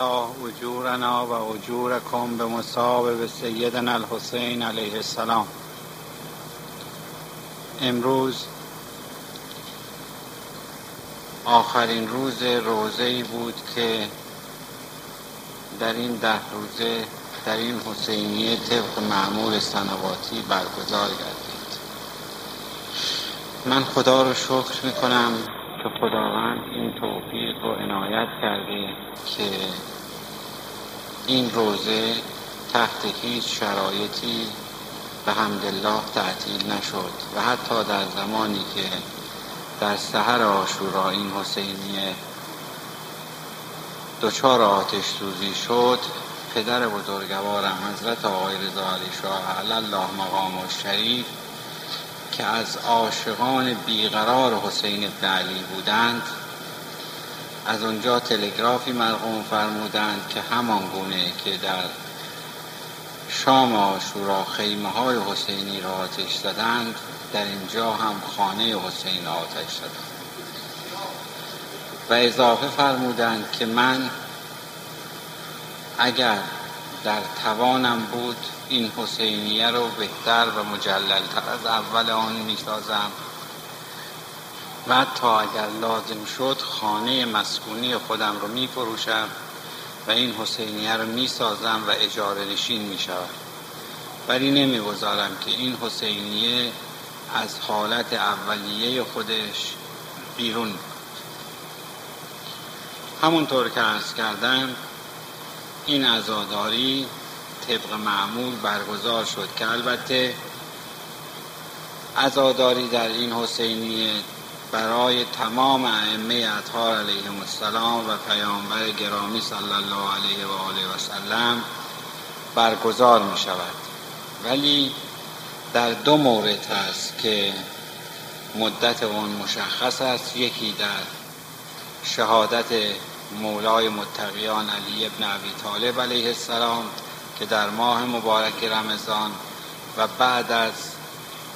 اجورنا و اجورکم به مصاب به سیدنا الحسین علیه السلام. امروز آخرین روز روزه بود که در این ده روزه در این حسینیه طبق معمول سنواتی برگزار گردید من خدا رو شکر می‌کنم که خداوند این توفیق رو عنایت کرده که این روزه تحت هیچ شرایطی به حمدالله تعطیل نشد و حتی در زمانی که در سحر آشورا این حسینیه دچار آتش سوزی شد پدر بزرگوارم حضرت آقای رضا علی شاه الله مقام و شریف که از عاشقان بیقرار حسین ابن علی بودند از اونجا تلگرافی مرقوم فرمودند که همان گونه که در شام آشورا خیمه های حسینی را آتش زدند در اینجا هم خانه حسین آتش زدند. و اضافه فرمودند که من اگر در توانم بود این حسینیه رو بهتر و مجللتر از اول آن می‌سازم. و حتی اگر لازم شد خانه مسکونی خودم رو می فروشم و این حسینیه رو می سازم و اجاره نشین می شود ولی نمی گذارم که این حسینیه از حالت اولیه خودش بیرون همونطور که ارز کردم این ازاداری طبق معمول برگزار شد که البته ازاداری در این حسینیه برای تمام ائمه اطهار علیهم السلام و پیامبر گرامی صلی الله علیه و آله و سلم برگزار می شود. ولی در دو مورد هست که مدت اون مشخص است. یکی در شهادت مولای متقیان علی ابن ابی طالب علیه السلام که در ماه مبارک رمضان و بعد از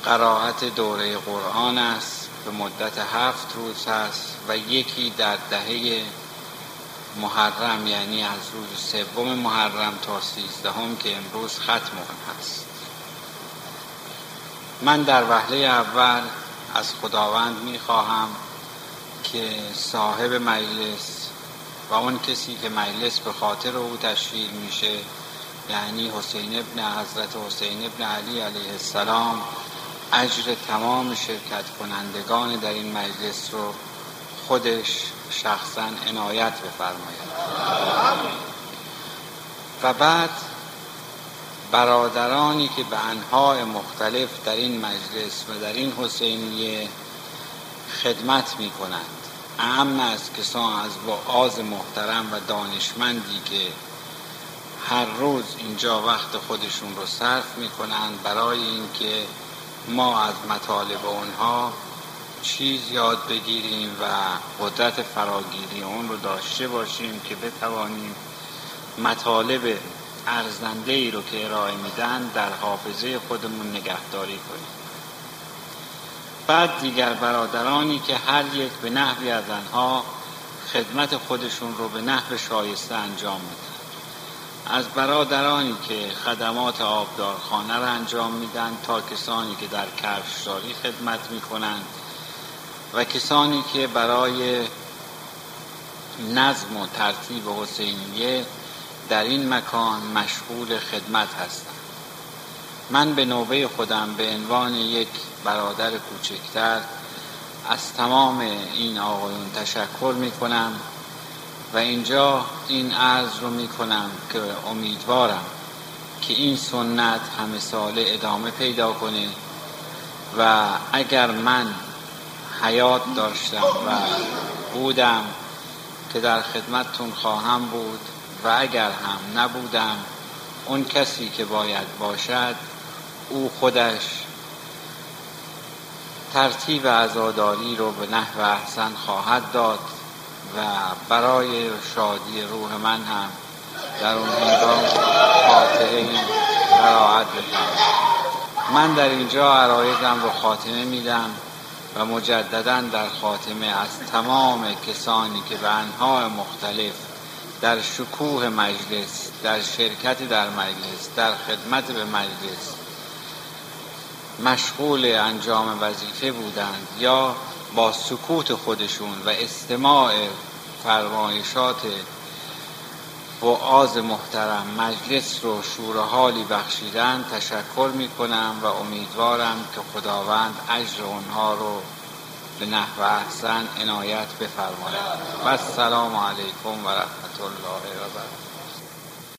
قرائت دوره قرآن است به مدت هفت روز هست و یکی در دهه محرم یعنی از روز سوم محرم تا سیزدهم که امروز ختم آن هست. من در وهله اول از خداوند می‌خواهم که صاحب مجلس و اون کسی که مجلس به خاطر او تشکیل میشه یعنی حسین ابن حضرت حسین ابن علی علیه السلام اجر تمام شرکت کنندگان در این مجلس رو خودش شخصا عنایت بفرماید. و بعد برادرانی که به انهای مختلف در این مجلس و در این حسینیه خدمت می کنند اهم از کسان از آز محترم و دانشمندی که هر روز اینجا وقت خودشون رو صرف می کنند برای اینکه ما از مطالب اونها چیز یاد بگیریم و قدرت فراگیری اون رو داشته باشیم که بتوانیم مطالب ارزنده ای رو که ارائه میدن در حافظه خودمون نگهداری کنیم. بعد دیگر برادرانی که هر یک به نحوی از آنها خدمت خودشون رو به نحو شایسته انجام میدن. از برادرانی که خدمات آبدارخانه را انجام میدن تا کسانی که در کفشداری خدمت می‌کنند و کسانی که برای نظم و ترتیب حسینیه در این مکان مشغول خدمت هستم من به نوبه خودم به عنوان یک برادر کوچکتر از تمام این آقایون تشکر می کنم و اینجا این عرض رو می کنم که امیدوارم که این سنت همه ساله ادامه پیدا کنه و اگر من حیات داشتم و بودم که در خدمتتون خواهم بود و اگر هم نبودم اون کسی که باید باشد او خودش ترتیب عزاداری رو به نحو احسن خواهد داد و برای شادی روح من هم در اون هنگام خاطره این قرائت من در اینجا عرایزم رو خاتمه میدم و مجددا در خاتمه از تمام کسانی که به انهای مختلف در شکوه مجلس در شرکت در مجلس در خدمت به مجلس مشغول انجام وظیفه بودند یا با سکوت خودشون و استماع فرمایشات وعاز محترم مجلس رو شور حالی بخشیدن تشکر می کنم و امیدوارم که خداوند اجر اونها رو به نحو احسن عنایت بفرماید. و السلام علیکم و رحمت الله و برکاته.